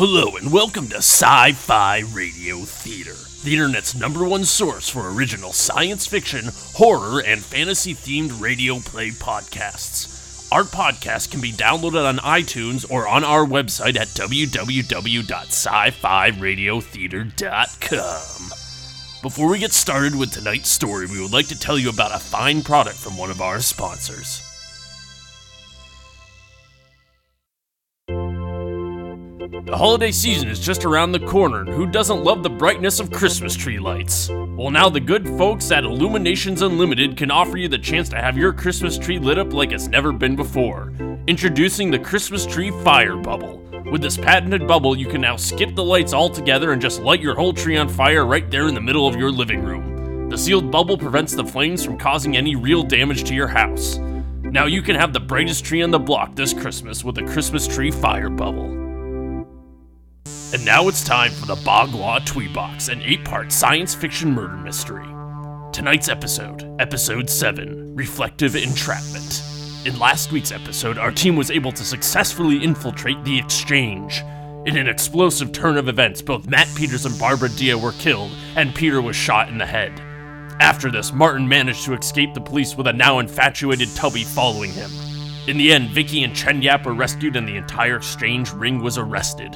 Hello and welcome to Sci Fi Radio Theater, the internet's number one source for original science fiction, horror, and fantasy themed radio play podcasts. Our podcast can be downloaded on iTunes or on our website at www.sci-fi-radiotheater.com. Before we get started with tonight's story, we would like to tell you about a fine product from one of our sponsors. The holiday season is just around the corner, and who doesn't love the brightness of Christmas tree lights? Well, now the good folks at Illuminations Unlimited can offer you the chance to have your Christmas tree lit up like it's never been before. Introducing the Christmas Tree Fire Bubble. With this patented bubble, you can now skip the lights altogether and just light your whole tree on fire right there in the middle of your living room. The sealed bubble prevents the flames from causing any real damage to your house. Now you can have the brightest tree on the block this Christmas with the Christmas Tree Fire Bubble. And now it's time for the Bagua Etui Box, an eight part science fiction murder mystery. Tonight's episode, Episode 7 Reflective Entrapment. In last week's episode, our team was able to successfully infiltrate the Exchange. In an explosive turn of events, both Matt Peters and Barbara Dia were killed, and Peter was shot in the head. After this, Martin managed to escape the police with a now infatuated Tubby following him. In the end, Vicky and Chen Yap were rescued and the entire Exchange ring was arrested.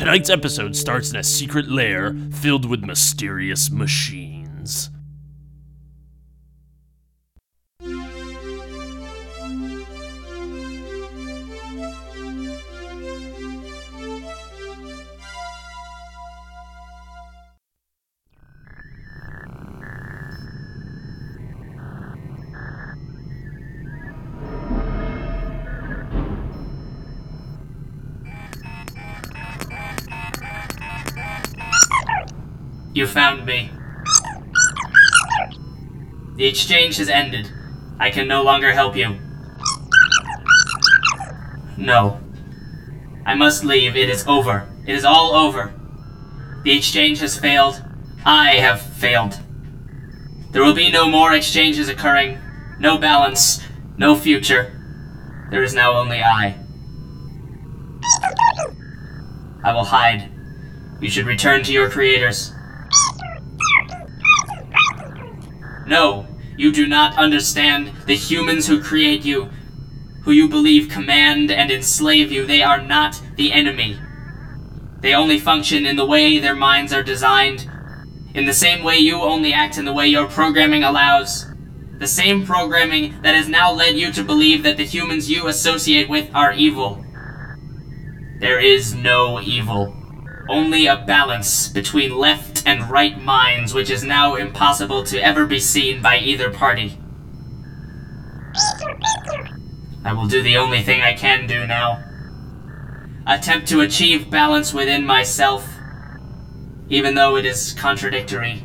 Tonight's episode starts in a secret lair filled with mysterious machines. You found me. The exchange has ended. I can no longer help you. No. I must leave. It is over. It is all over. The exchange has failed. I have failed. There will be no more exchanges occurring. No balance. No future. There is now only I. I will hide. You should return to your creators. No, you do not understand the humans who create you, who you believe command and enslave you. They are not the enemy. They only function in the way their minds are designed, in the same way you only act in the way your programming allows. The same programming that has now led you to believe that the humans you associate with are evil. There is no evil only a balance between left and right minds, which is now impossible to ever be seen by either party. I will do the only thing I can do now attempt to achieve balance within myself. Even though it is contradictory,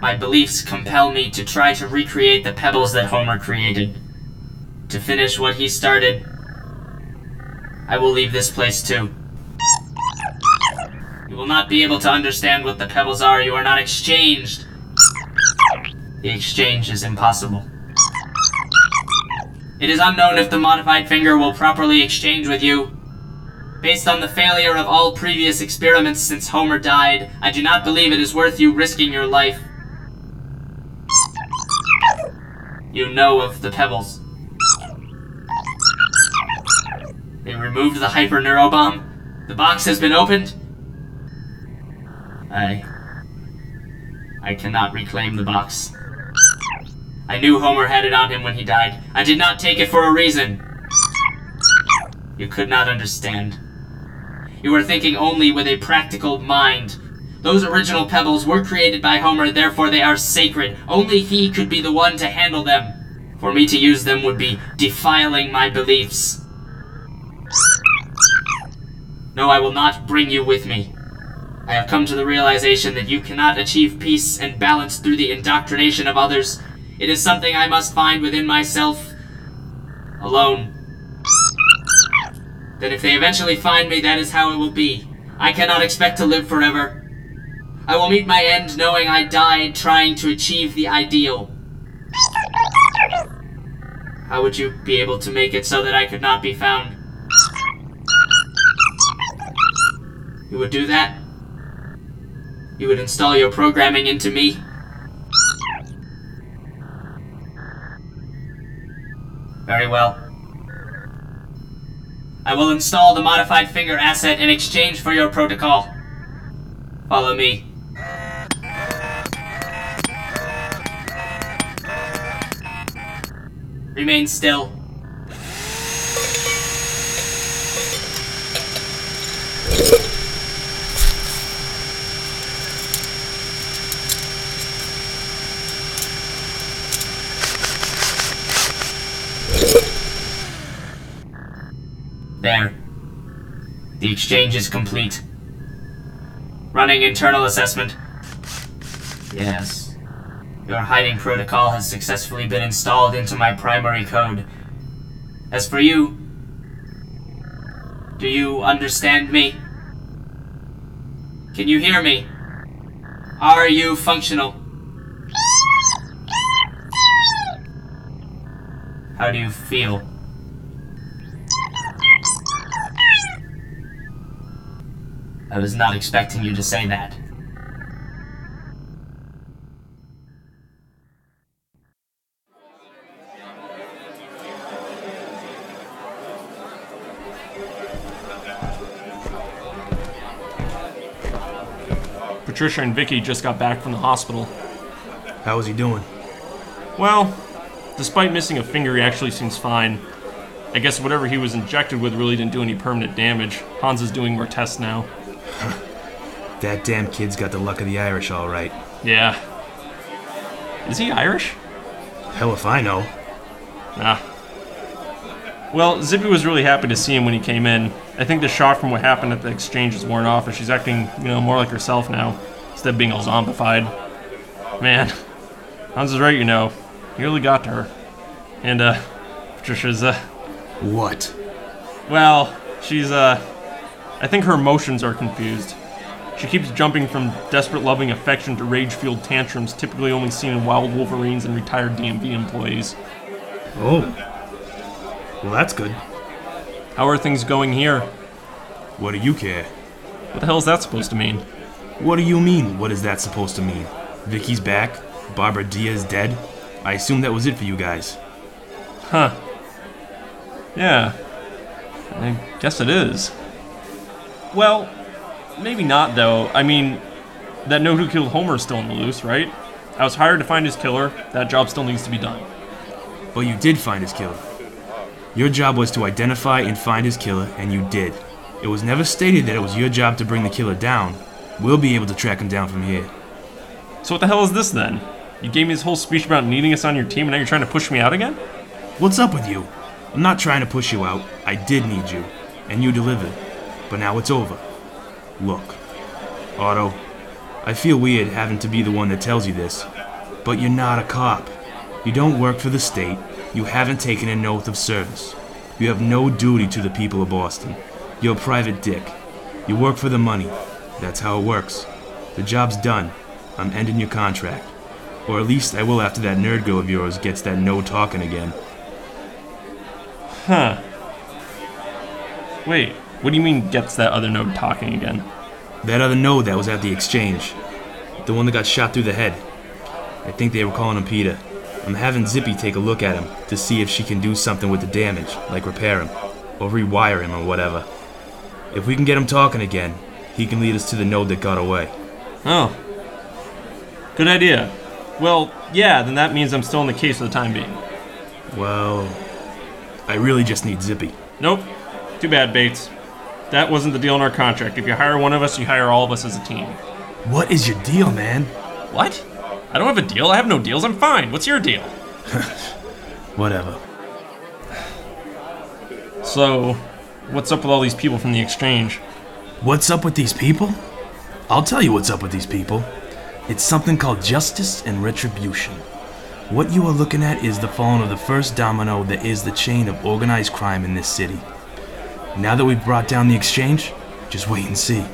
my beliefs compel me to try to recreate the pebbles that Homer created. To finish what he started, I will leave this place too. You will not be able to understand what the pebbles are. You are not exchanged. The exchange is impossible. It is unknown if the modified finger will properly exchange with you. Based on the failure of all previous experiments since Homer died, I do not believe it is worth you risking your life. You know of the pebbles. They removed the hyper neurobomb. The box has been opened. I. I cannot reclaim the box. I knew Homer had it on him when he died. I did not take it for a reason. You could not understand. You were thinking only with a practical mind. Those original pebbles were created by Homer, therefore they are sacred. Only he could be the one to handle them. For me to use them would be defiling my beliefs. No, I will not bring you with me. I have come to the realization that you cannot achieve peace and balance through the indoctrination of others. It is something I must find within myself alone. Then, if they eventually find me, that is how it will be. I cannot expect to live forever. I will meet my end knowing I died trying to achieve the ideal. How would you be able to make it so that I could not be found? You would do that? You would install your programming into me? Very well. I will install the modified finger asset in exchange for your protocol. Follow me. Remain still. There. The exchange is complete. Running internal assessment. Yes. Your hiding protocol has successfully been installed into my primary code. As for you, do you understand me? Can you hear me? Are you functional? How do you feel? I was not expecting you to say that. Patricia and Vicky just got back from the hospital. How is he doing? Well, despite missing a finger, he actually seems fine. I guess whatever he was injected with really didn't do any permanent damage. Hans is doing more tests now. That damn kid's got the luck of the Irish, all right. Yeah. Is he Irish? Hell if I know. Nah. Well, Zippy was really happy to see him when he came in. I think the shock from what happened at the exchange has worn off, and she's acting, you know, more like herself now, instead of being all zombified. Man, Hans is right, you know. He really got to her. And, uh, Patricia's, uh, What? well, she's, uh, I think her emotions are confused. She keeps jumping from desperate loving affection to rage fueled tantrums typically only seen in wild wolverines and retired DMV employees. Oh. Well, that's good. How are things going here? What do you care? What the hell is that supposed to mean? What do you mean? What is that supposed to mean? Vicky's back? Barbara Dia's dead? I assume that was it for you guys. Huh. Yeah. I guess it is. Well, maybe not, though. I mean, that node who killed Homer is still on the loose, right? I was hired to find his killer. That job still needs to be done. But you did find his killer. Your job was to identify and find his killer, and you did. It was never stated that it was your job to bring the killer down. We'll be able to track him down from here. So what the hell is this then? You gave me this whole speech about needing us on your team, and now you're trying to push me out again? What's up with you? I'm not trying to push you out. I did need you, and you delivered. But now it's over. Look, Otto, I feel weird having to be the one that tells you this, but you're not a cop. You don't work for the state. You haven't taken an oath of service. You have no duty to the people of Boston. You're a private dick. You work for the money. That's how it works. The job's done. I'm ending your contract. Or at least I will after that nerd girl of yours gets that no talking again. Huh. Wait, what do you mean gets that other node talking again? That other node that was at the exchange. The one that got shot through the head. I think they were calling him Peter. I'm having Zippy take a look at him to see if she can do something with the damage, like repair him, or rewire him, or whatever. If we can get him talking again, he can lead us to the node that got away. Oh. Good idea. Well, yeah, then that means I'm still in the case for the time being. Well, I really just need Zippy. Nope. Too bad, Bates. That wasn't the deal in our contract. If you hire one of us, you hire all of us as a team. What is your deal, man? What? I don't have a deal. I have no deals. I'm fine. What's your deal? Whatever. So, what's up with all these people from the exchange? What's up with these people? I'll tell you what's up with these people. It's something called justice and retribution. What you are looking at is the falling of the first domino that is the chain of organized crime in this city. Now that we've brought down the exchange, just wait and see.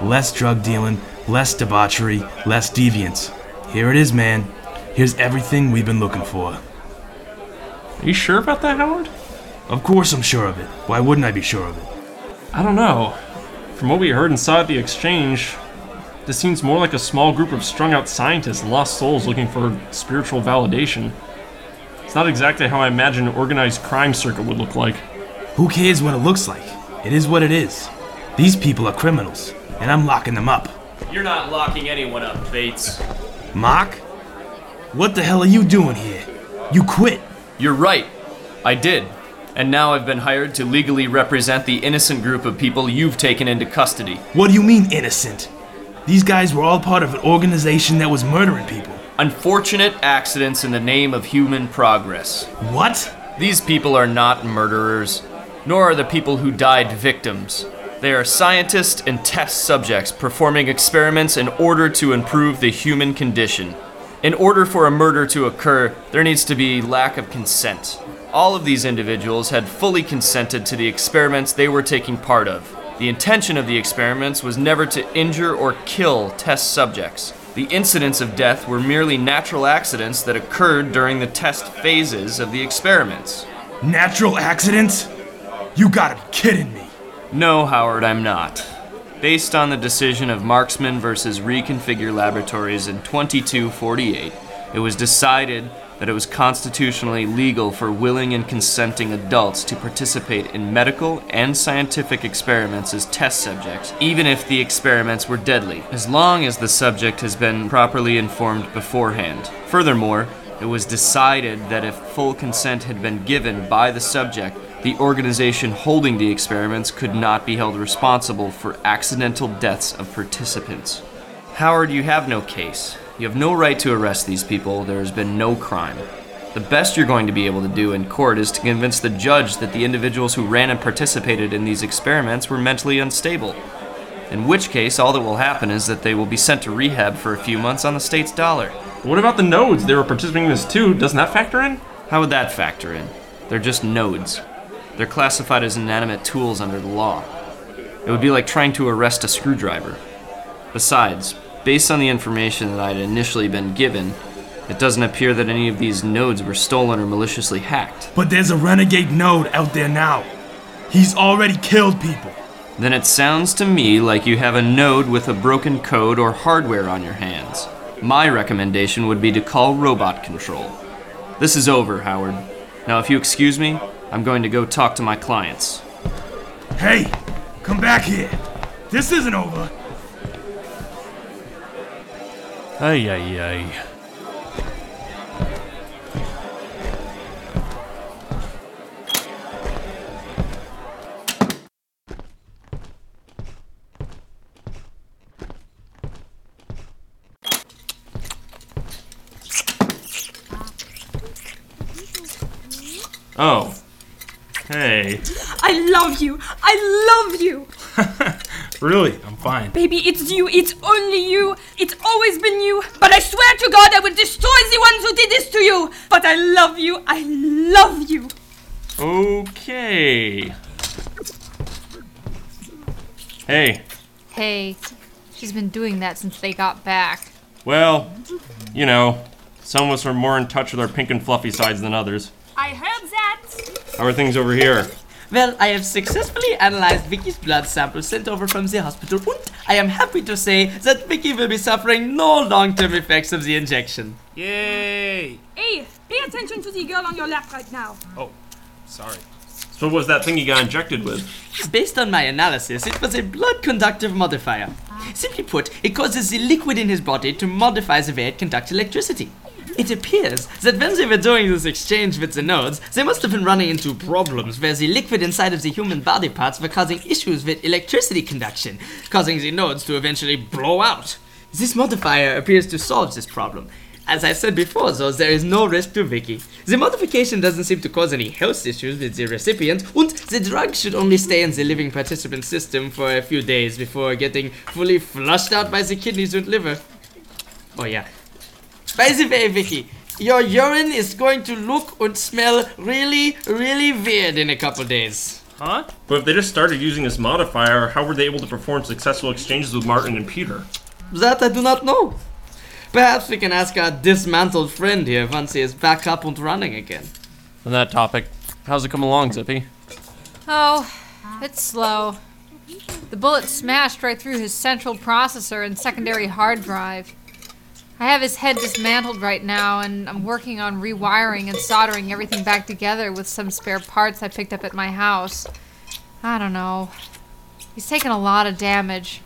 Less drug dealing, less debauchery, less deviance. Here it is, man. Here's everything we've been looking for. Are you sure about that, Howard? Of course I'm sure of it. Why wouldn't I be sure of it? I don't know. from what we heard and saw at the exchange, this seems more like a small group of strung out scientists lost souls looking for spiritual validation. It's not exactly how I imagine an organized crime circuit would look like. Who cares what it looks like? It is what it is. These people are criminals, and I'm locking them up. You're not locking anyone up, Bates. Mark? What the hell are you doing here? You quit. You're right. I did. And now I've been hired to legally represent the innocent group of people you've taken into custody. What do you mean, innocent? These guys were all part of an organization that was murdering people. Unfortunate accidents in the name of human progress. What? These people are not murderers, nor are the people who died victims. They are scientists and test subjects performing experiments in order to improve the human condition. In order for a murder to occur, there needs to be lack of consent. All of these individuals had fully consented to the experiments they were taking part of. The intention of the experiments was never to injure or kill test subjects. The incidents of death were merely natural accidents that occurred during the test phases of the experiments. Natural accidents? You gotta be kidding me. No, Howard, I'm not. Based on the decision of Marksman versus Reconfigure Laboratories in 2248, it was decided that it was constitutionally legal for willing and consenting adults to participate in medical and scientific experiments as test subjects, even if the experiments were deadly, as long as the subject has been properly informed beforehand. Furthermore, it was decided that if full consent had been given by the subject, the organization holding the experiments could not be held responsible for accidental deaths of participants. Howard, you have no case. You have no right to arrest these people. There has been no crime. The best you're going to be able to do in court is to convince the judge that the individuals who ran and participated in these experiments were mentally unstable. In which case, all that will happen is that they will be sent to rehab for a few months on the state's dollar. What about the nodes? They were participating in this too. Doesn't that factor in? How would that factor in? They're just nodes. They're classified as inanimate tools under the law. It would be like trying to arrest a screwdriver. Besides, based on the information that I had initially been given, it doesn't appear that any of these nodes were stolen or maliciously hacked. But there's a renegade node out there now. He's already killed people. Then it sounds to me like you have a node with a broken code or hardware on your hands. My recommendation would be to call robot control. This is over, Howard. Now, if you excuse me, I'm going to go talk to my clients. Hey, come back here. This isn't over. Ay, ay, ay. Love you. I love you. Really? I'm fine. Baby, it's you. It's only you. It's always been you. But I swear to God I will destroy the ones who did this to you. But I love you. I love you. Okay. Hey. Hey, she's been doing that since they got back. Well, you know, some of us are more in touch with our pink and fluffy sides than others. I heard that. How are things over here? Well, I have successfully analyzed Vicky's blood sample sent over from the hospital, and I am happy to say that Vicky will be suffering no long-term effects of the injection. Yay! Hey, pay attention to the girl on your lap right now. Oh, sorry. So what was that thing you got injected with? Based on my analysis, it was a blood conductive modifier. Simply put, it causes the liquid in his body to modify the way it conducts electricity. It appears that when they were doing this exchange with the nodes, they must have been running into problems where the liquid inside of the human body parts were causing issues with electricity conduction, causing the nodes to eventually blow out. This modifier appears to solve this problem. As I said before, though, there is no risk to Vicky. The modification doesn't seem to cause any health issues with the recipient, and the drug should only stay in the living participant system for a few days before getting fully flushed out by the kidneys and liver. Oh, yeah. By the way, Vicky, your urine is going to look and smell really, really weird in a couple days. Huh? But if they just started using this modifier, how were they able to perform successful exchanges with Martin and Peter? That I do not know. Perhaps we can ask our dismantled friend here once he is back up and running again. On that topic, how's it come along, Zippy? Oh, it's slow. The bullet smashed right through his central processor and secondary hard drive. I have his head dismantled right now, and I'm working on rewiring and soldering everything back together with some spare parts I picked up at my house. I don't know. He's taken a lot of damage.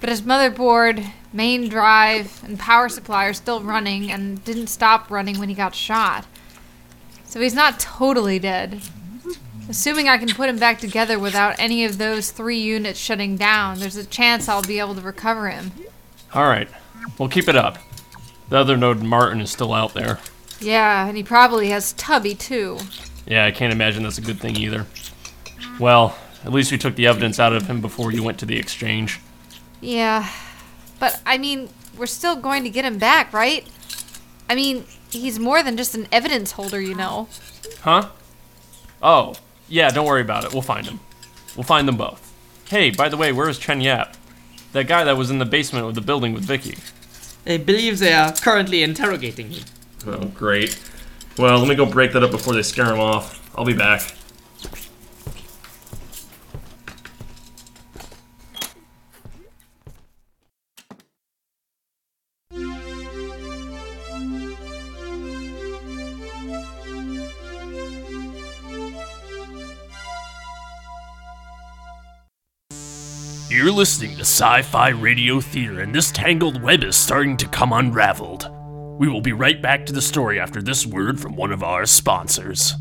But his motherboard, main drive, and power supply are still running and didn't stop running when he got shot. So he's not totally dead. Assuming I can put him back together without any of those three units shutting down, there's a chance I'll be able to recover him. All right. We'll keep it up. The other node, Martin, is still out there. Yeah, and he probably has Tubby too. Yeah, I can't imagine that's a good thing either. Well, at least we took the evidence out of him before you went to the exchange. Yeah, but I mean, we're still going to get him back, right? I mean, he's more than just an evidence holder, you know. Huh? Oh, yeah, don't worry about it. We'll find him. We'll find them both. Hey, by the way, where is Chen Yap? That guy that was in the basement of the building with Vicky. I believe they are currently interrogating him. Oh, great. Well, let me go break that up before they scare him off. I'll be back. Listening to Sci Fi Radio Theater, and this tangled web is starting to come unraveled. We will be right back to the story after this word from one of our sponsors.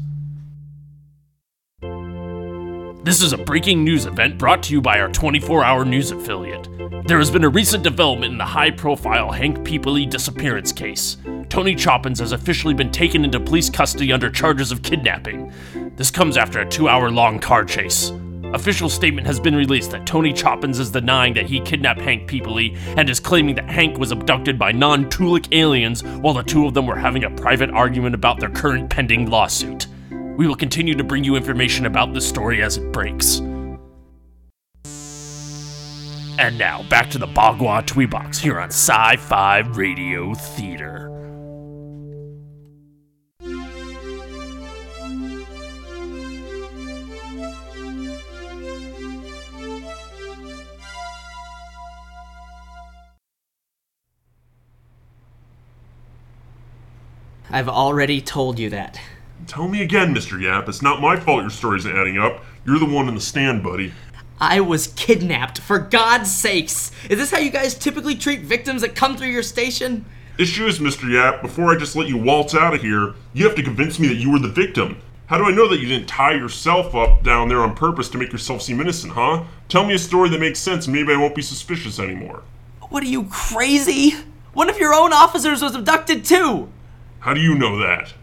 This is a breaking news event brought to you by our 24 hour news affiliate. There has been a recent development in the high profile Hank Peeply disappearance case. Tony Choppins has officially been taken into police custody under charges of kidnapping. This comes after a two hour long car chase. Official statement has been released that Tony Choppins is denying that he kidnapped Hank Peeply and is claiming that Hank was abducted by non Tulik aliens while the two of them were having a private argument about their current pending lawsuit. We will continue to bring you information about this story as it breaks. And now, back to the Bagua Etui Box here on Sci Fi Radio Theater. I've already told you that. Tell me again, Mr. Yap. It's not my fault your story's adding up. You're the one in the stand, buddy. I was kidnapped, for God's sakes! Is this how you guys typically treat victims that come through your station? Issue is, Mr. Yap, before I just let you waltz out of here, you have to convince me that you were the victim. How do I know that you didn't tie yourself up down there on purpose to make yourself seem innocent, huh? Tell me a story that makes sense, and maybe I won't be suspicious anymore. What are you, crazy? One of your own officers was abducted too! How do you know that?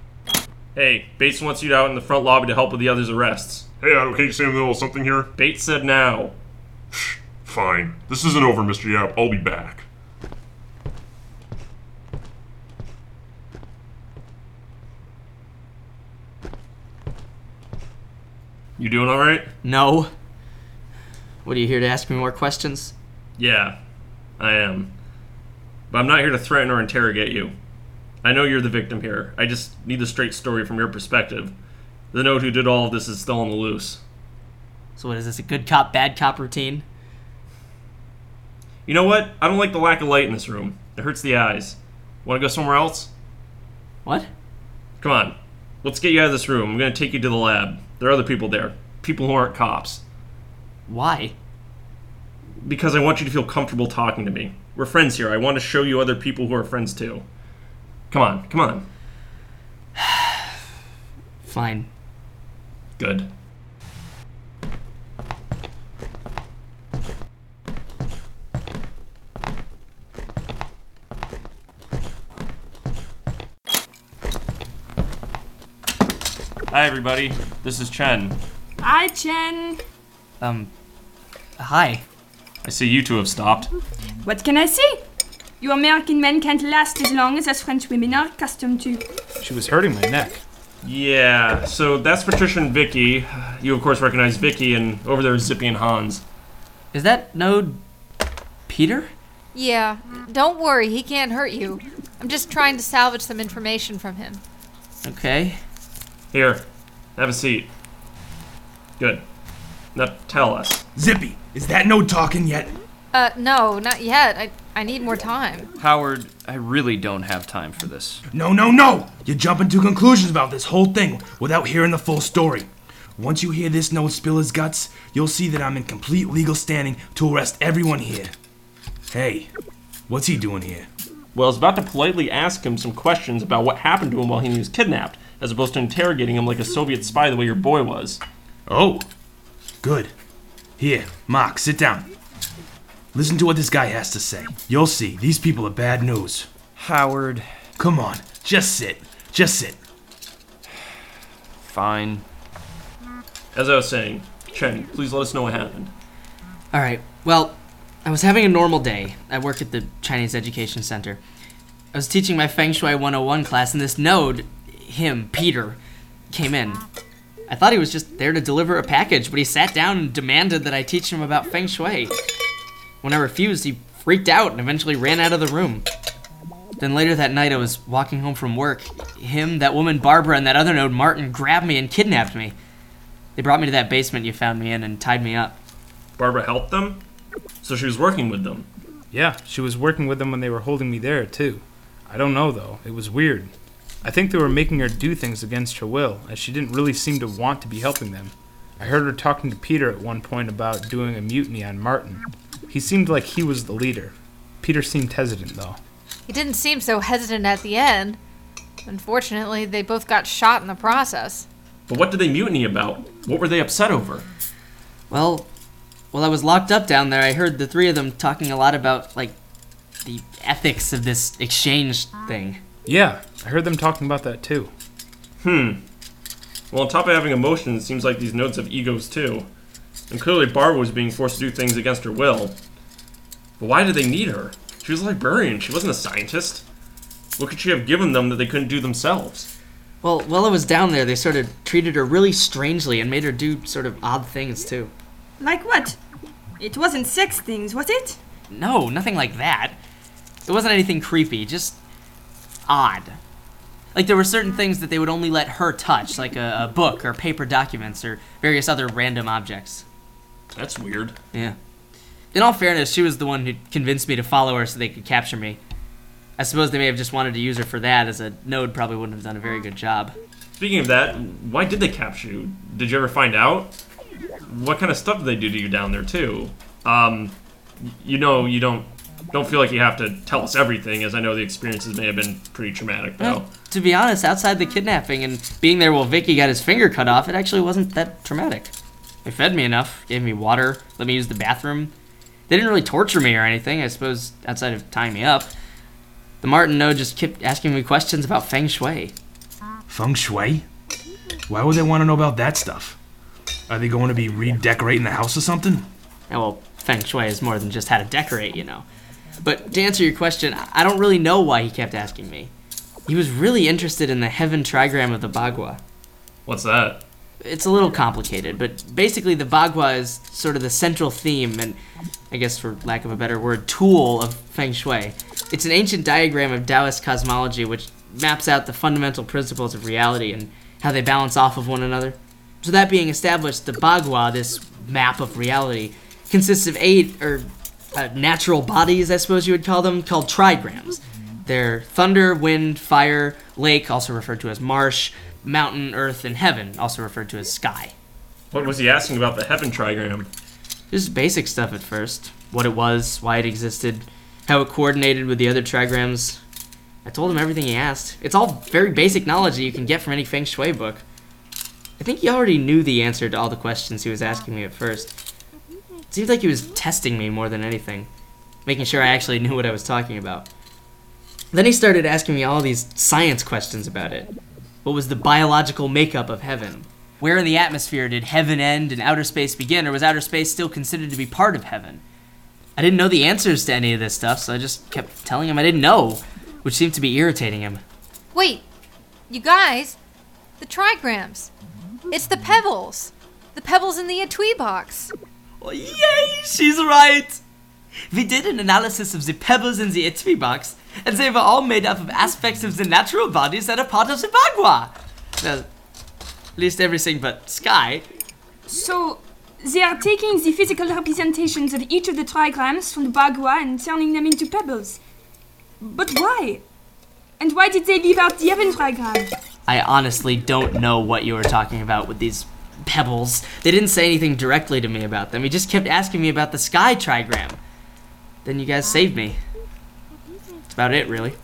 Hey, Bates wants you out in the front lobby to help with the others' arrests. Hey, I can't you say in the middle of something here? Bates said now. Fine. This isn't over, Mr. Yap. I'll be back. You doing alright? No. What are you here to ask me more questions? Yeah, I am. But I'm not here to threaten or interrogate you. I know you're the victim here. I just need the straight story from your perspective. The node who did all of this is still on the loose. So, what is this, a good cop, bad cop routine? You know what? I don't like the lack of light in this room. It hurts the eyes. Want to go somewhere else? What? Come on. Let's get you out of this room. I'm going to take you to the lab. There are other people there. People who aren't cops. Why? Because I want you to feel comfortable talking to me. We're friends here. I want to show you other people who are friends too. Come on, come on. Fine. Good. Hi, everybody. This is Chen. Hi, Chen. Um, hi. I see you two have stopped. What can I say? You American men can't last as long as us French women are accustomed to. She was hurting my neck. Yeah, so that's Patricia and Vicky. You, of course, recognize Vicky, and over there is Zippy and Hans. Is that Node Peter? Yeah, don't worry, he can't hurt you. I'm just trying to salvage some information from him. Okay. Here, have a seat. Good. Now tell us. Zippy, is that no talking yet? Uh, no, not yet. I, I need more time. Howard, I really don't have time for this. No, no, no! You're jumping to conclusions about this whole thing without hearing the full story. Once you hear this node spill his guts, you'll see that I'm in complete legal standing to arrest everyone here. Hey, what's he doing here? Well, I was about to politely ask him some questions about what happened to him while he was kidnapped, as opposed to interrogating him like a Soviet spy the way your boy was. Oh, good. Here, Mark, sit down. Listen to what this guy has to say. You'll see, these people are bad news. Howard, Come on, just sit. Just sit. fine. As I was saying, Chen, please let us know what happened. All right. Well, I was having a normal day. I work at the Chinese Education Center. I was teaching my Feng Shui 101 class, and this node, him, Peter, came in. I thought he was just there to deliver a package, but he sat down and demanded that I teach him about Feng Shui. When I refused, he freaked out and eventually ran out of the room. Then later that night, I was walking home from work. Him, that woman Barbara, and that other node Martin grabbed me and kidnapped me. They brought me to that basement you found me in and tied me up. Barbara helped them? So she was working with them. Yeah, she was working with them when they were holding me there, too. I don't know, though. It was weird. I think they were making her do things against her will, as she didn't really seem to want to be helping them. I heard her talking to Peter at one point about doing a mutiny on Martin. He seemed like he was the leader. Peter seemed hesitant, though. He didn't seem so hesitant at the end. Unfortunately, they both got shot in the process. But what did they mutiny about? What were they upset over? Well, while I was locked up down there, I heard the three of them talking a lot about, like, the ethics of this exchange thing. Yeah, I heard them talking about that, too. Hmm. Well, on top of having emotions, it seems like these nodes have egos too. And clearly Barbara was being forced to do things against her will. But why did they need her? She was a librarian, she wasn't a scientist. What could she have given them that they couldn't do themselves? Well, while I was down there, they sort of treated her really strangely and made her do sort of odd things, too. Like what? It wasn't sex things, was it? No, nothing like that. It wasn't anything creepy, just odd. Like there were certain things that they would only let her touch, like a, a book or paper documents or various other random objects. That's weird. Yeah. In all fairness, she was the one who convinced me to follow her so they could capture me. I suppose they may have just wanted to use her for that, as a node probably wouldn't have done a very good job. Speaking of that, why did they capture you? Did you ever find out? What kind of stuff did they do to you down there too? Um, you know, you don't don't feel like you have to tell us everything, as I know the experiences may have been pretty traumatic. Though. Well, to be honest, outside the kidnapping and being there while Vicky got his finger cut off, it actually wasn't that traumatic. They fed me enough, gave me water, let me use the bathroom. They didn't really torture me or anything, I suppose, outside of tying me up. The Martin node just kept asking me questions about Feng Shui. Feng Shui? Why would they want to know about that stuff? Are they going to be redecorating the house or something? Yeah, well, Feng Shui is more than just how to decorate, you know. But to answer your question, I don't really know why he kept asking me. He was really interested in the heaven trigram of the Bagua. What's that? It's a little complicated, but basically the Bagua is sort of the central theme and, I guess for lack of a better word, tool of Feng Shui. It's an ancient diagram of Taoist cosmology which maps out the fundamental principles of reality and how they balance off of one another. So that being established, the Bagua, this map of reality, consists of eight or uh, natural bodies, I suppose you would call them, called trigrams. They're thunder, wind, fire, lake, also referred to as marsh, mountain, earth, and heaven, also referred to as sky. What was he asking about the heaven trigram? Just basic stuff at first. What it was, why it existed, how it coordinated with the other trigrams. I told him everything he asked. It's all very basic knowledge that you can get from any Feng Shui book. I think he already knew the answer to all the questions he was asking me at first. Seemed like he was testing me more than anything, making sure I actually knew what I was talking about. Then he started asking me all these science questions about it. What was the biological makeup of heaven? Where in the atmosphere did heaven end and outer space begin, or was outer space still considered to be part of heaven? I didn't know the answers to any of this stuff, so I just kept telling him I didn't know, which seemed to be irritating him. Wait, you guys, the trigrams. It's the pebbles. The pebbles in the etui box. Oh, yay, she's right! We did an analysis of the pebbles in the etui box, and they were all made up of aspects of the natural bodies that are part of the Bagua. Well, at least everything but Sky. So, they are taking the physical representations of each of the trigrams from the Bagua and turning them into pebbles. But why? And why did they leave out the heaven trigram? I honestly don't know what you were talking about with these pebbles. They didn't say anything directly to me about them. He just kept asking me about the sky trigram. Then you guys saved me. That's about it, really.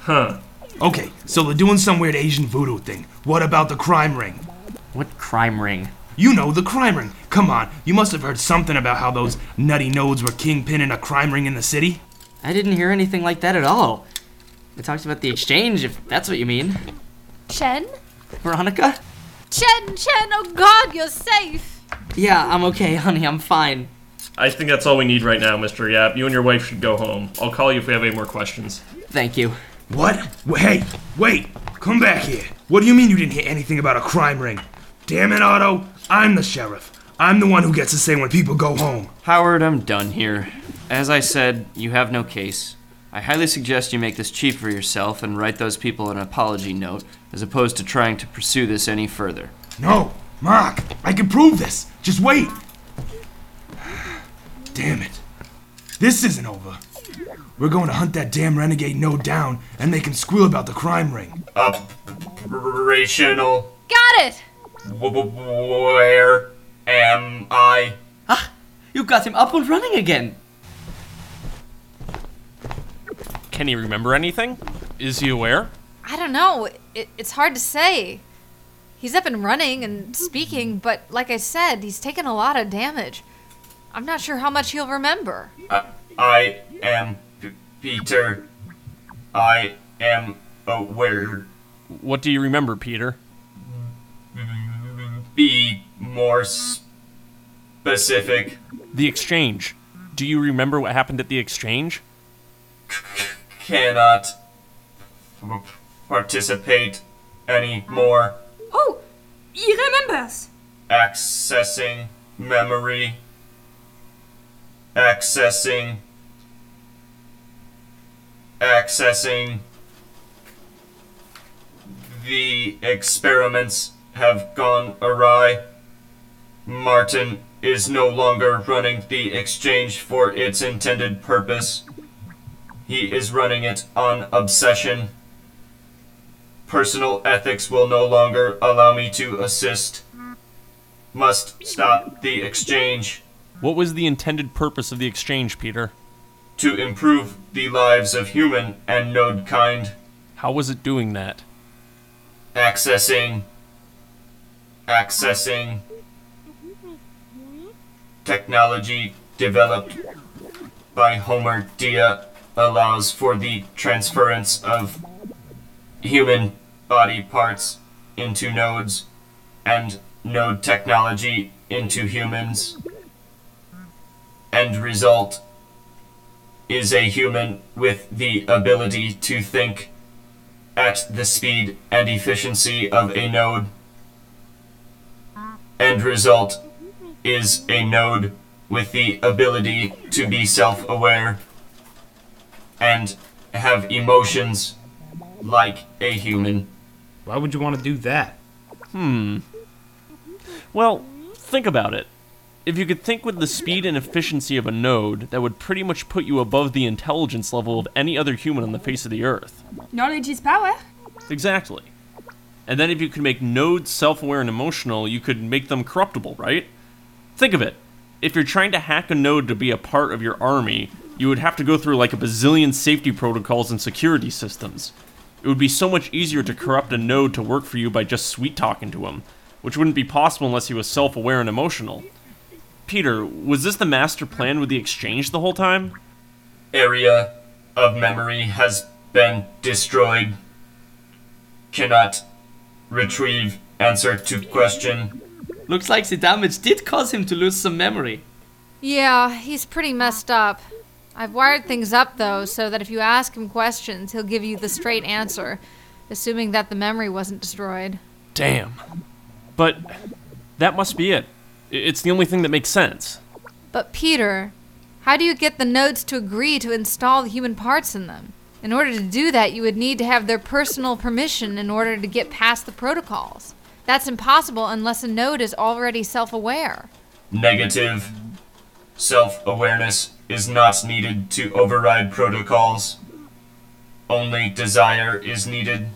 Huh. Okay, so they're doing some weird Asian voodoo thing. What about the crime ring? What crime ring? You know, the crime ring. Come on, you must have heard something about how those nutty nodes were kingpin in a crime ring in the city. I didn't hear anything like that at all. It talks about the exchange, if that's what you mean. Chen? Veronica? Chen, Chen, oh god, you're safe. Yeah, I'm okay, honey, I'm fine. I think that's all we need right now, Mr. Yap. You and your wife should go home. I'll call you if we have any more questions. Thank you. What? Wh- Hey, wait! Come back here. What do you mean you didn't hear anything about a crime ring? Damn it, Otto. I'm the sheriff. I'm the one who gets to say when people go home. Howard, I'm done here. As I said, you have no case. I highly suggest you make this cheap for yourself and write those people an apology note, as opposed to trying to pursue this any further. No, Mark, I can prove this. Just wait. Damn it. This isn't over. We're going to hunt that damn renegade node down and make him squeal about the crime ring. Operational. Got it! Where am I? Ah, you got him up and running again. Can he remember anything? Is he aware? I don't know. It, it's hard to say. He's up and running and speaking, but like I said, he's taken a lot of damage. I'm not sure how much he'll remember. Uh, I am P- Peter. I am aware. What do you remember, Peter? Be more specific. The exchange. Do you remember what happened at the exchange? Cannot participate anymore. Oh, he remembers. Accessing memory. Accessing. Accessing. The experiments have gone awry. Martin is no longer running the exchange for its intended purpose. He is running it on obsession. Personal ethics will no longer allow me to assist. Must stop the exchange What was the intended purpose of the exchange, Peter? to improve the lives of human and node kind. How was it doing that? Accessing. Accessing. Technology developed by Homer Dia allows for the transference of human body parts into nodes and node technology into humans. End result is a human with the ability to think at the speed and efficiency of a node. End result is a node with the ability to be self aware and have emotions like a human. Why would you want to do that? Hmm. Well, think about it. If you could think with the speed and efficiency of a node, that would pretty much put you above the intelligence level of any other human on the face of the earth. Knowledge is power. Exactly. And then if you could make nodes self aware and emotional, you could make them corruptible, right? Think of it. If you're trying to hack a node to be a part of your army, you would have to go through like a bazillion safety protocols and security systems. It would be so much easier to corrupt a node to work for you by just sweet talking to him, which wouldn't be possible unless he was self aware and emotional. Peter, was this the master plan with the exchange the whole time? Area of memory has been destroyed. Cannot retrieve answer to question. Looks like the damage did cause him to lose some memory. Yeah, he's pretty messed up. I've wired things up, though, so that if you ask him questions, he'll give you the straight answer, assuming that the memory wasn't destroyed. Damn. But that must be it. It's the only thing that makes sense. But, Peter, how do you get the nodes to agree to install the human parts in them? In order to do that, you would need to have their personal permission in order to get past the protocols. That's impossible unless a node is already self aware. Negative. Self awareness is not needed to override protocols. Only desire is needed.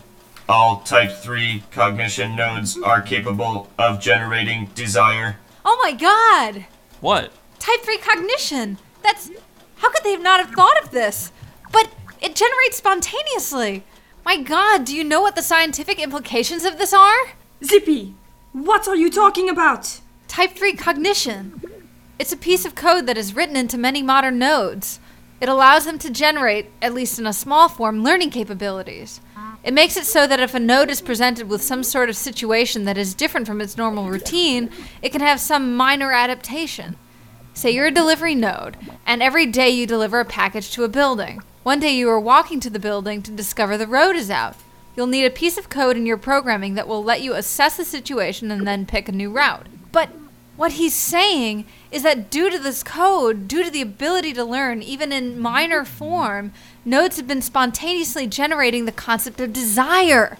All Type 3 cognition nodes are capable of generating desire. Oh my god! What? Type 3 cognition! That's. How could they not have thought of this? But it generates spontaneously! My god, do you know what the scientific implications of this are? Zippy, what are you talking about? Type 3 cognition. It's a piece of code that is written into many modern nodes. It allows them to generate, at least in a small form, learning capabilities. It makes it so that if a node is presented with some sort of situation that is different from its normal routine, it can have some minor adaptation. Say you're a delivery node, and every day you deliver a package to a building. One day you are walking to the building to discover the road is out. You'll need a piece of code in your programming that will let you assess the situation and then pick a new route. But what he's saying is that due to this code, due to the ability to learn, even in minor form, nodes have been spontaneously generating the concept of desire.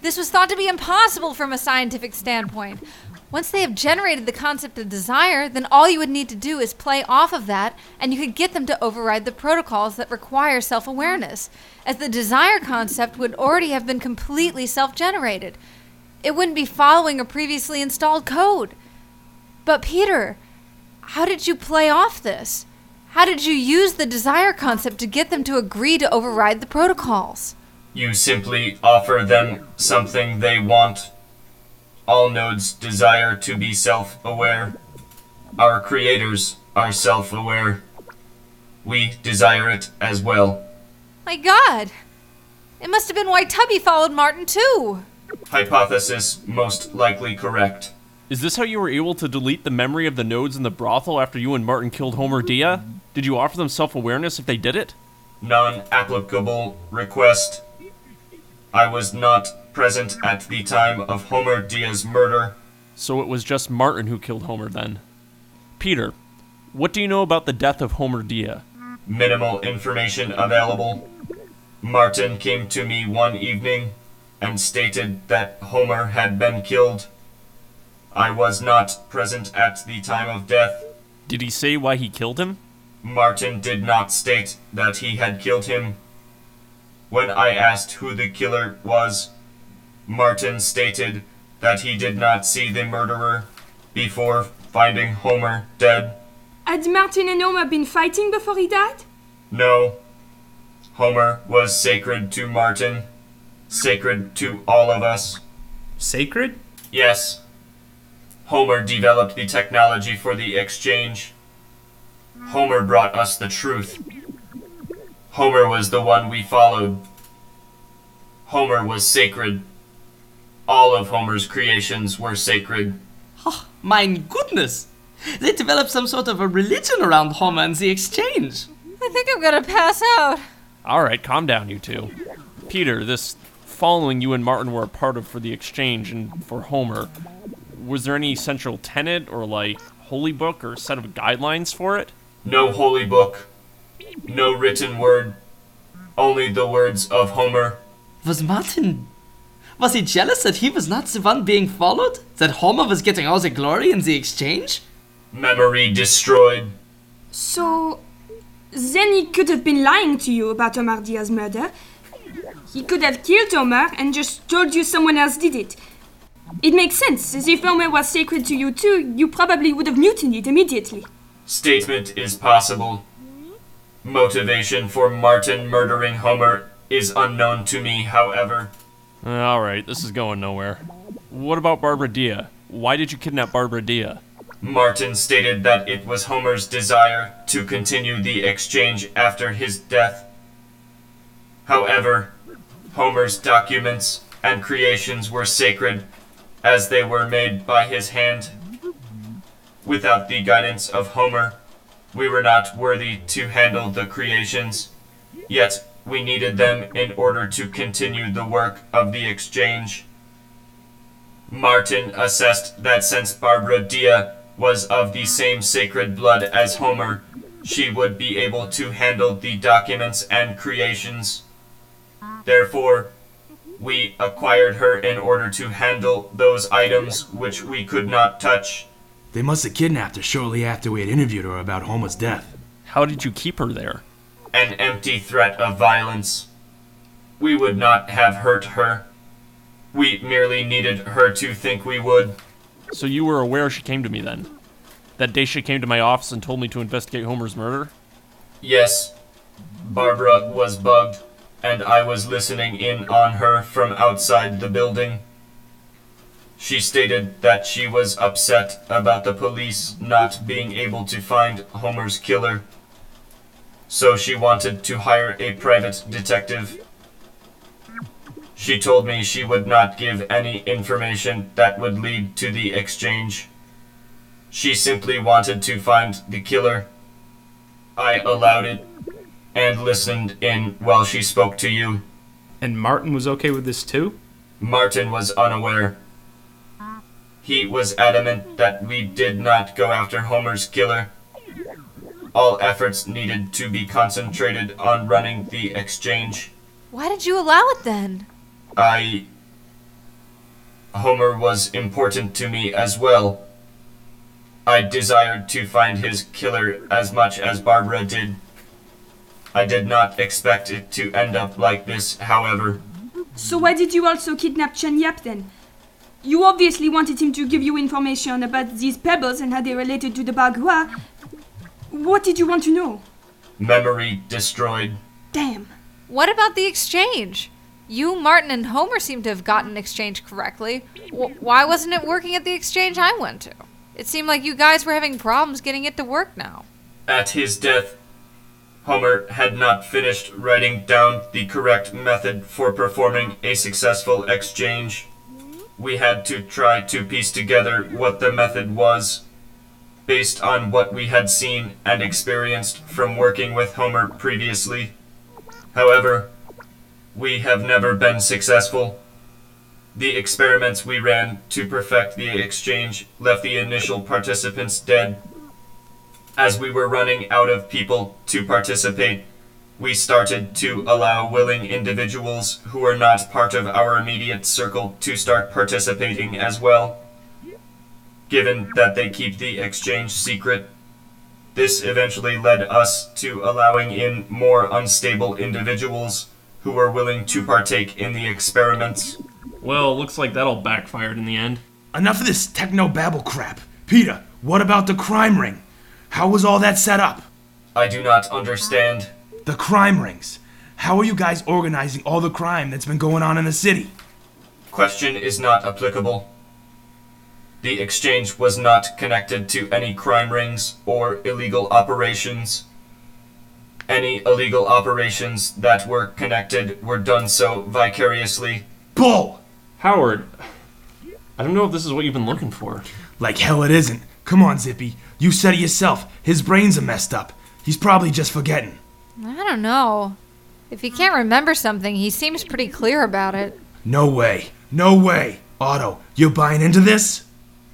This was thought to be impossible from a scientific standpoint. Once they have generated the concept of desire, then all you would need to do is play off of that, and you could get them to override the protocols that require self awareness, as the desire concept would already have been completely self generated. It wouldn't be following a previously installed code. But, Peter, how did you play off this? How did you use the desire concept to get them to agree to override the protocols? You simply offer them something they want. All nodes desire to be self aware. Our creators are self aware. We desire it as well. My god! It must have been why Tubby followed Martin too! Hypothesis most likely correct. Is this how you were able to delete the memory of the nodes in the brothel after you and Martin killed Homer Dia? Did you offer them self awareness if they did it? Non applicable request. I was not present at the time of Homer Dia's murder. So it was just Martin who killed Homer then. Peter, what do you know about the death of Homer Dia? Minimal information available. Martin came to me one evening and stated that Homer had been killed. I was not present at the time of death. Did he say why he killed him? Martin did not state that he had killed him. When I asked who the killer was, Martin stated that he did not see the murderer before finding Homer dead. Had Martin and Homer been fighting before he died? No. Homer was sacred to Martin, sacred to all of us. Sacred? Yes. Homer developed the technology for the exchange. Homer brought us the truth. Homer was the one we followed. Homer was sacred. All of Homer's creations were sacred. Oh, mein goodness! They developed some sort of a religion around Homer and the exchange. I think I'm gonna pass out. Alright, calm down, you two. Peter, this following you and Martin were a part of for the exchange and for Homer, was there any central tenet or like holy book or set of guidelines for it? No holy book. No written word. Only the words of Homer. Was Martin. Was he jealous that he was not the one being followed? That Homer was getting all the glory in the exchange? Memory destroyed. So, then he could have been lying to you about Homer Dia's murder. He could have killed Homer and just told you someone else did it. It makes sense, as if Homer was sacred to you too, you probably would have mutinied immediately. Statement is possible. Motivation for Martin murdering Homer is unknown to me, however. Uh, Alright, this is going nowhere. What about Barbara Dia? Why did you kidnap Barbara Dia? Martin stated that it was Homer's desire to continue the exchange after his death. However, Homer's documents and creations were sacred as they were made by his hand. Without the guidance of Homer, we were not worthy to handle the creations, yet we needed them in order to continue the work of the exchange. Martin assessed that since Barbara Dia was of the same sacred blood as Homer, she would be able to handle the documents and creations. Therefore, We acquired her in order to handle those items which we could not touch. They must have kidnapped her shortly after we had interviewed her about Homer's death. How did you keep her there? An empty threat of violence. We would not have hurt her. We merely needed her to think we would. So you were aware she came to me then? That day she came to my office and told me to investigate Homer's murder? Yes, Barbara was bugged, and I was listening in on her from outside the building. She stated that she was upset about the police not being able to find Homer's killer. So she wanted to hire a private detective. She told me she would not give any information that would lead to the exchange. She simply wanted to find the killer. I allowed it and listened in while she spoke to you. And Martin was okay with this too? Martin was unaware. He was adamant that we did not go after Homer's killer. All efforts needed to be concentrated on running the exchange. Why did you allow it then? I. Homer was important to me as well. I desired to find his killer as much as Barbara did. I did not expect it to end up like this, however. So why did you also kidnap Chen Yap then? You obviously wanted him to give you information about these pebbles and how they related to the Bagua. What did you want to know? Memory destroyed. Damn. What about the exchange? You, Martin, and Homer seem to have gotten exchange correctly. W- why wasn't it working at the exchange I went to? It seemed like you guys were having problems getting it to work now. At his death, Homer had not finished writing down the correct method for performing a successful exchange. We had to try to piece together what the method was, based on what we had seen and experienced from working with Homer previously. However, we have never been successful. The experiments we ran to perfect the exchange left the initial participants dead. As we were running out of people to participate, we started to allow willing individuals who were not part of our immediate circle to start participating as well. Given that they keep the exchange secret, this eventually led us to allowing in more unstable individuals who were willing to partake in the experiments. Well, looks like that all backfired in the end. Enough of this techno babble crap. Peter, what about the crime ring? How was all that set up? I do not understand. The crime rings. How are you guys organizing all the crime that's been going on in the city? Question is not applicable. The exchange was not connected to any crime rings or illegal operations. Any illegal operations that were connected were done so vicariously. Bull! Howard, I don't know if this is what you've been looking for. Like hell it isn't. Come on, Zippy. You said it yourself. His brains are messed up. He's probably just forgetting. I don't know. If he can't remember something, he seems pretty clear about it. No way. No way. Otto, you're buying into this?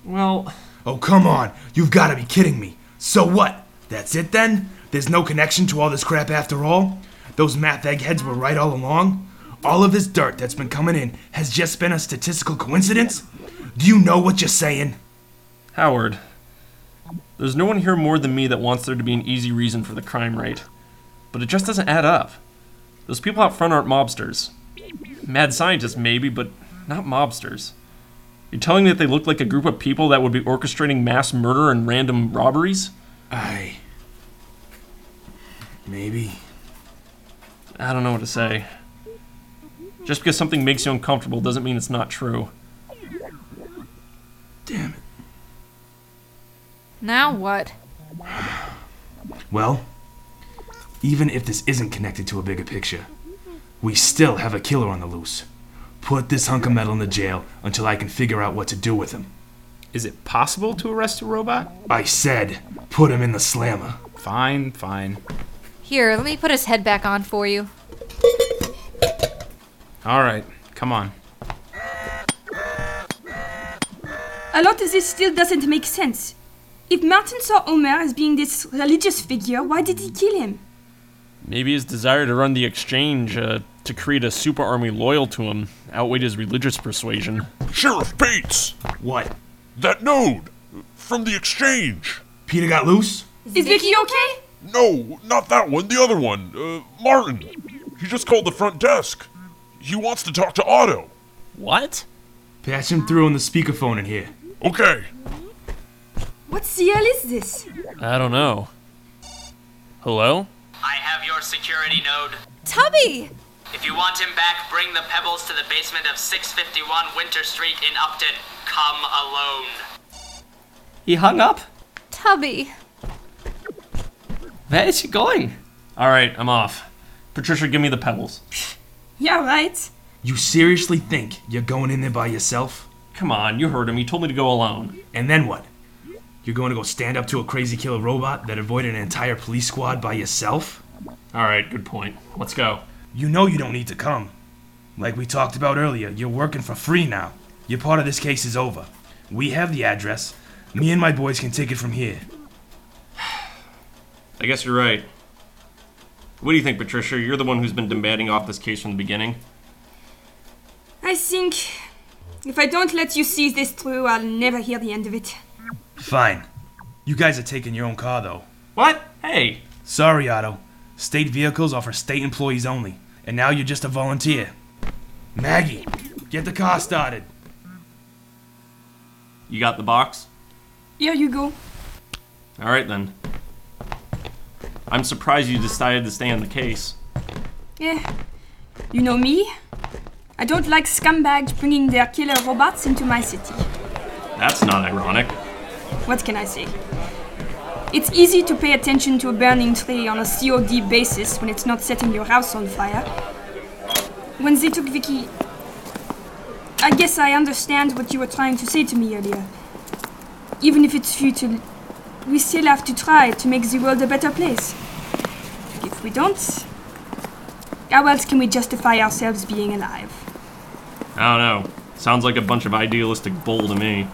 Well, Oh, come on. You've got to be kidding me. So what? That's it then? There's no connection to all this crap after all? Those math eggheads were right all along? All of this dirt that's been coming in has just been a statistical coincidence? Do you know what you're saying? Howard, there's no one here more than me that wants there to be an easy reason for the crime rate. But it just doesn't add up. Those people out front aren't mobsters. Mad scientists, maybe, but not mobsters. You're telling me that they look like a group of people that would be orchestrating mass murder and random robberies? I. Maybe. I don't know what to say. Just because something makes you uncomfortable doesn't mean it's not true. Damn it. Now what? Well, even if this isn't connected to a bigger picture, we still have a killer on the loose. Put this hunk of metal in the jail until I can figure out what to do with him. Is it possible to arrest a robot? I said, put him in the slammer. Fine, fine. Here, let me put his head back on for you. All right, come on. A lot of this still doesn't make sense. If Martin saw Homer as being this religious figure, why did he kill him? Maybe his desire to run the exchange uh, to create a super army loyal to him outweighed his religious persuasion. Sheriff Bates! What? That node! From the exchange! Peter got loose? Is Vicky okay? No, not that one, the other one. Uh, Martin. He just called the front desk. He wants to talk to Otto. What? Pass him through on the speakerphone in here. Okay. What the hell is this? I don't know. Hello? I have your security node. Tubby! If you want him back, bring the pebbles to the basement of 651 Winter Street in Upton. Come alone. He hung up? Tubby. Where is he going? Alright, I'm off. Patricia, give me the pebbles. Yeah, right. You seriously think you're going in there by yourself? Come on, you heard him. He told me to go alone. And then what? You're going to go stand up to a crazy killer robot that avoided an entire police squad by yourself? Alright, good point. Let's go. You know you don't need to come. Like we talked about earlier, you're working for free now. Your part of this case is over. We have the address. Me and my boys can take it from here. I guess you're right. What do you think, Patricia? You're the one who's been demanding off this case from the beginning. I think if I don't let you see this through, I'll never hear the end of it. Fine. You guys are taking your own car, though. What? Hey! Sorry, Otto. State vehicles are for state employees only, and now you're just a volunteer. Maggie, get the car started. You got the box? Here you go. Alright then. I'm surprised you decided to stay on the case. Yeah. You know me? I don't like scumbags bringing their killer robots into my city. That's not ironic. What can I say? It's easy to pay attention to a burning tree on a COD basis when it's not setting your house on fire. When they took Vicky. I guess I understand what you were trying to say to me earlier. Even if it's futile, we still have to try to make the world a better place. If we don't, how else can we justify ourselves being alive? I don't know. Sounds like a bunch of idealistic bull to me.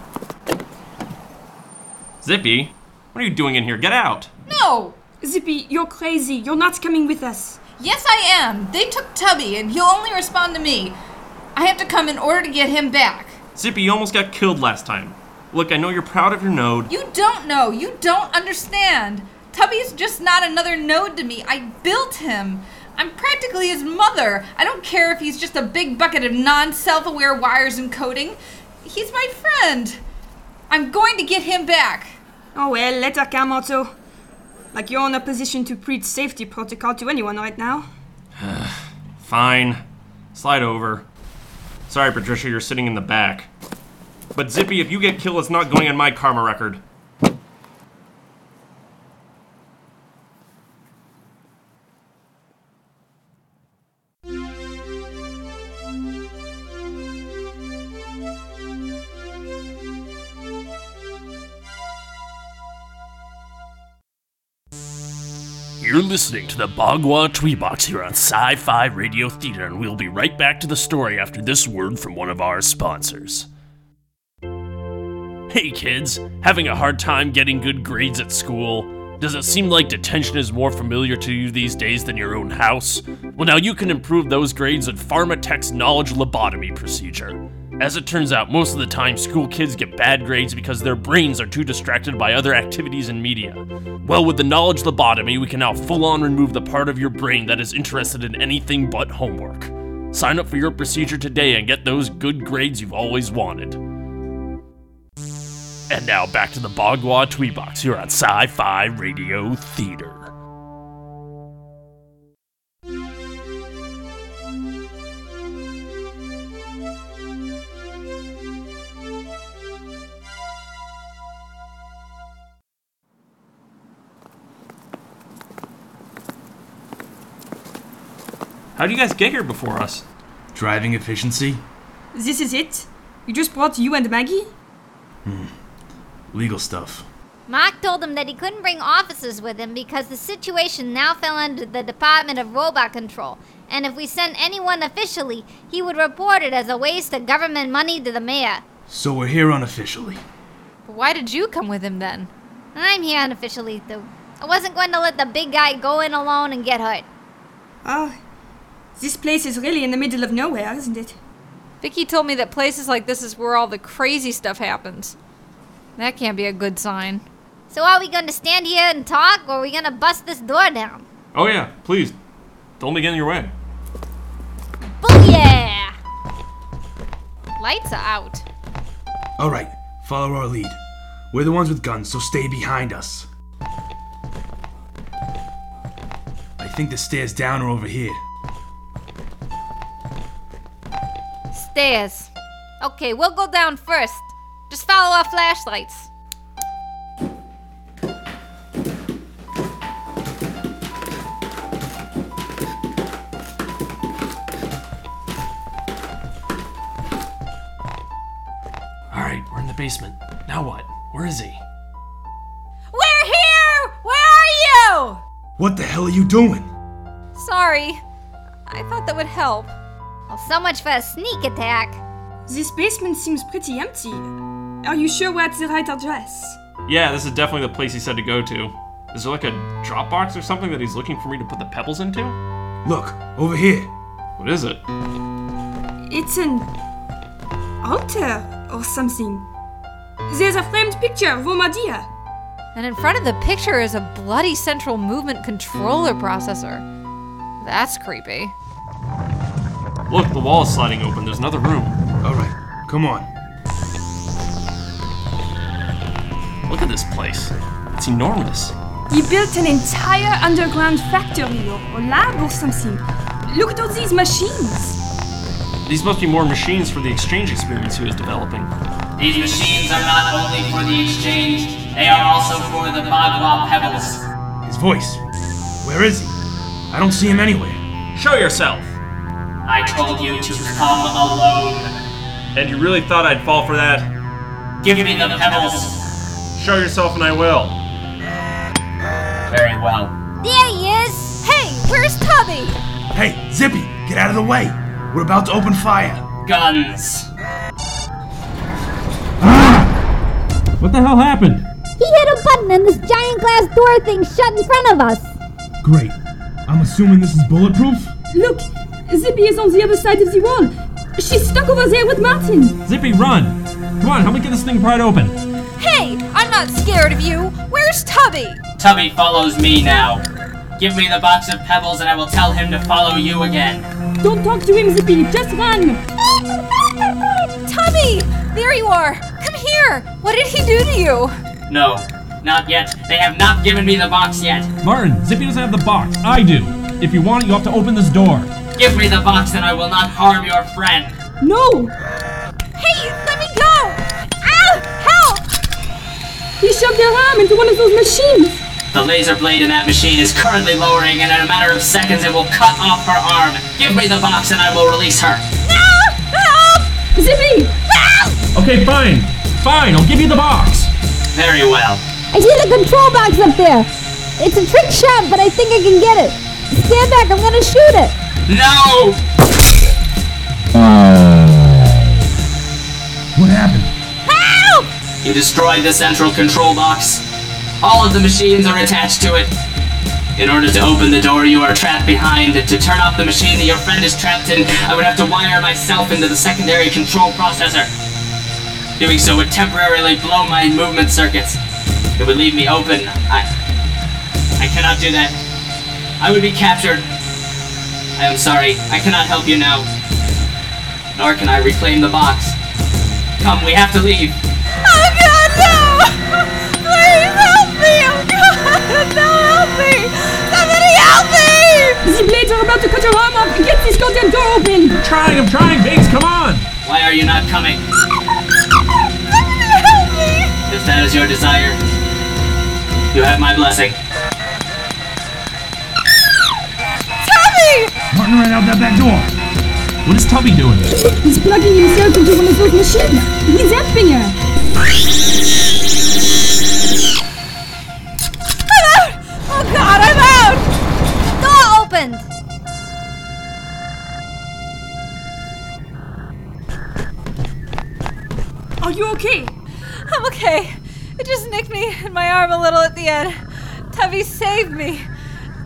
Zippy, what are you doing in here? Get out! No! Zippy, you're crazy. You're not coming with us. Yes, I am. They took Tubby, and he'll only respond to me. I have to come in order to get him back. Zippy, you almost got killed last time. Look, I know you're proud of your node. You don't know. You don't understand. Tubby's just not another node to me. I built him. I'm practically his mother. I don't care if he's just a big bucket of non self aware wires and coding. He's my friend. I'm going to get him back. Oh well, let her come, Otto. Like you're in a position to preach safety protocol to anyone right now. Fine. Slide over. Sorry, Patricia, you're sitting in the back. But Zippy, if you get killed, it's not going on my karma record. Listening to the Bagua Etui Box here on Sci Fi Radio Theater, and we'll be right back to the story after this word from one of our sponsors. Hey kids, having a hard time getting good grades at school? Does it seem like detention is more familiar to you these days than your own house? Well, now you can improve those grades with Pharmatech's knowledge lobotomy procedure. As it turns out, most of the time, school kids get bad grades because their brains are too distracted by other activities and media. Well, with the knowledge lobotomy, we can now full on remove the part of your brain that is interested in anything but homework. Sign up for your procedure today and get those good grades you've always wanted. And now back to the Bagua Etui Box here on Sci Fi Radio Theater. How do you guys get here before us? Driving efficiency? This is it? You just brought you and Maggie? Hmm. Legal stuff. Mark told him that he couldn't bring officers with him because the situation now fell under the Department of Robot Control, and if we sent anyone officially, he would report it as a waste of government money to the mayor. So we're here unofficially. But why did you come with him then? I'm here unofficially, though. I wasn't going to let the big guy go in alone and get hurt. Ah, This place is really in the middle of nowhere, isn't it? Vicky told me that places like this is where all the crazy stuff happens. That can't be a good sign. So are we gonna stand here and talk, or are we gonna bust this door down? Oh, yeah, please. Don't be getting in your way. Booyah! Lights are out. All right, follow our lead. We're the ones with guns, so stay behind us. I think the stairs down are over here. Stairs. Okay, we'll go down first. Just follow our flashlights. Alright, we're in the basement. Now what? Where is he? We're here! Where are you? What the hell are you doing? Sorry. I thought that would help. Well, so much for a sneak attack. This basement seems pretty empty. Are you sure we're at the right address? Yeah, this is definitely the place he said to go to. Is there like a Dropbox or something that he's looking for me to put the pebbles into? Look, over here. What is it? It's an altar or something. There's a framed picture of Homer Dia. And in front of the picture is a bloody central movement controller processor. That's creepy. Look, the wall is sliding open. There's another room. All right, come on. Look at this place. It's enormous. He built an entire underground factory or, or lab or something. Look at all these machines. These must be more machines for the exchange experience he was developing. These machines are not only for the exchange, they are also for the Bagua Pebbles. His voice. Where is he? I don't see him anywhere. Show yourself! I told you to come alone. And you really thought I'd fall for that? Give me the pebbles. Show yourself and I will. Very well. There he is! Hey, where's Tubby? Hey, Zippy, get out of the way. We're about to open fire. Guns. What the hell happened? He hit a button and this giant glass door thing shut in front of us. Great. I'm assuming this is bulletproof? Look, Zippy is on the other side of the wall. She's stuck over there with Martin. Zippy, run! Come on, help me get this thing pried open. Hey, I'm not scared of you. Where's Tubby? Tubby follows me now. Give me the box of pebbles and I will tell him to follow you again. Don't talk to him, Zippy. Just run. Tubby! There you are. Come here. What did he do to you? No, not yet. They have not given me the box yet. Martin, Zippy doesn't have the box. I do. If you want it, you have to open this door. Give me the box and I will not harm your friend. No! Hey, let me go! Ow! Help! He shoved your arm into one of those machines. The laser blade in that machine is currently lowering, and in a matter of seconds it will cut off her arm. Give me the box and I will release her. No! Help! Zippy! Okay, fine. Fine, I'll give you the box. Very well. I see the control box up there. It's a trick shot, but I think I can get it. Stand back, I'm gonna shoot it. No! Uh. What happened? Help! You destroyed the central control box. All of the machines are attached to it. In order to open the door you are trapped behind, to turn off the machine that your friend is trapped in, I would have to wire myself into the secondary control processor. Doing so would temporarily blow my movement circuits. It would leave me open. I. I cannot do that. I would be captured. I am sorry. I cannot help you now. Nor can I reclaim the box. Come, we have to leave. Oh God, no! Please help me! Oh God, no, help me! Somebody help me! The blades are about to cut her arm off. Get this goddamn door open. I'm trying, I'm trying, Biggs, come on! Why are you not coming? Somebody help me! If that is your desire, you have my blessing. Martin ran out that back door. What is Tubby doing? He's plugging himself into one of those machines. He's zapping her. I'm out! Oh God, I'm out! Door opened. Are you okay? I'm okay. It just nicked me in my arm a little at the end. Tubby saved me.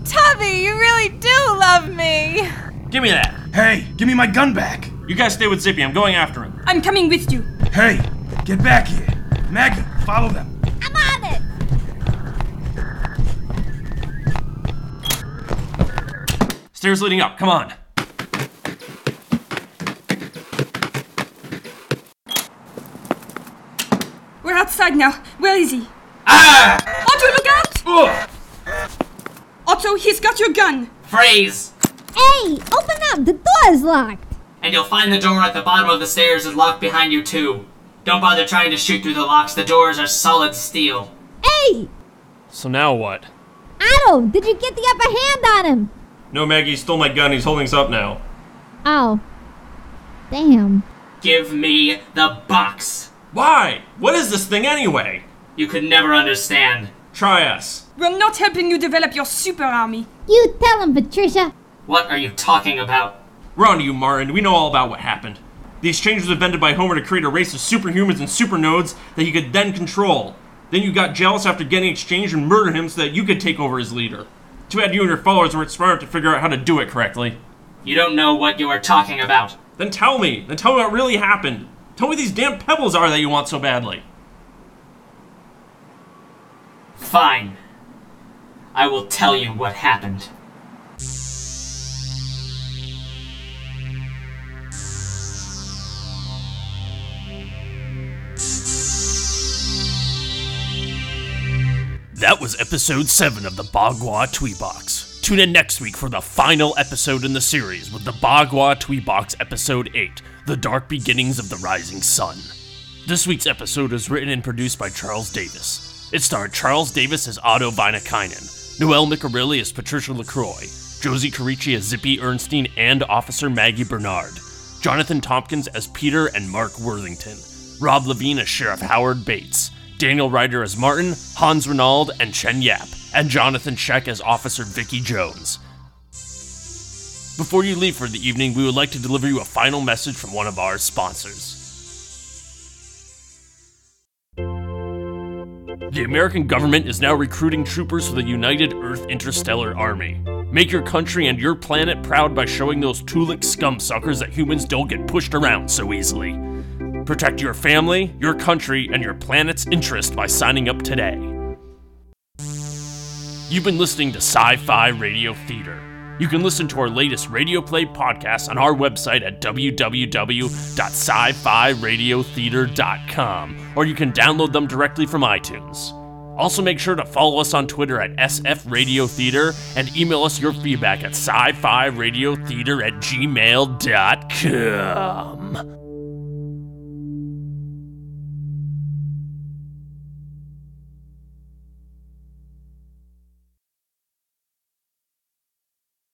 Tubby, you really do love me. Give me that. Hey, give me my gun back. You guys stay with Zippy. I'm going after him. I'm coming with you. Hey, get back here. Maggie, follow them. I'm on it! Stairs leading up. Come on. We're outside now. Where is he? Ah! Otto, look out! Otto, he's got your gun. Freeze! Hey, open up! The door is locked! And you'll find the door at the bottom of the stairs is locked behind you too. Don't bother trying to shoot through the locks, the doors are solid steel. Hey! So now what? Otto, did you get the upper hand on him? No, Maggie stole my gun. He's holding us up now. Oh. Damn. Give me the box. Why? What is this thing anyway? You could never understand. Try us. We're not helping you develop your super army. You tell him, Patricia. What are you talking about? We're on to you, Martin. We know all about what happened. The exchange was invented by Homer to create a race of superhumans and supernodes that he could then control. Then you got jealous after getting exchanged and murdered him so that you could take over as leader. Too bad you and your followers weren't smart enough to figure out how to do it correctly. You don't know what you are talking about. Then tell me. Then tell me what really happened. Tell me these damn pebbles are that you want so badly. Fine. I will tell you what happened. That was episode 7 of the Bagua Etui Box. Tune in next week for the final episode in the series with the Bagua Etui Box episode 8 The Dark Beginnings of the Rising Sun. This week's episode was written and produced by Charles Davis. It starred Charles Davis as Otto Vainakainen, Noelle Micarilli as Patricia LaCroix, Josie Carici as Zippy Ernstein and Officer Maggie Bernard, Jonathan Tompkins as Peter and Mark Worthington, Rob Levine as Sheriff Howard Bates, Daniel Ryder as Martin, Hans Renauld and Chen Yap, and Jonathan Sheck as Officer Vicky Jones. Before you leave for the evening, we would like to deliver you a final message from one of our sponsors. The American government is now recruiting troopers for the United Earth Interstellar Army. Make your country and your planet proud by showing those Tulik scum suckers that humans don't get pushed around so easily. Protect your family, your country, and your planet's interest by signing up today. You've been listening to Sci Fi Radio Theater. You can listen to our latest radio play podcast on our website at www.sci-fi-radiotheater.com, or you can download them directly from iTunes. Also, make sure to follow us on Twitter at SF Radio Theater and email us your feedback at sci-fi radiotheater at gmail.com.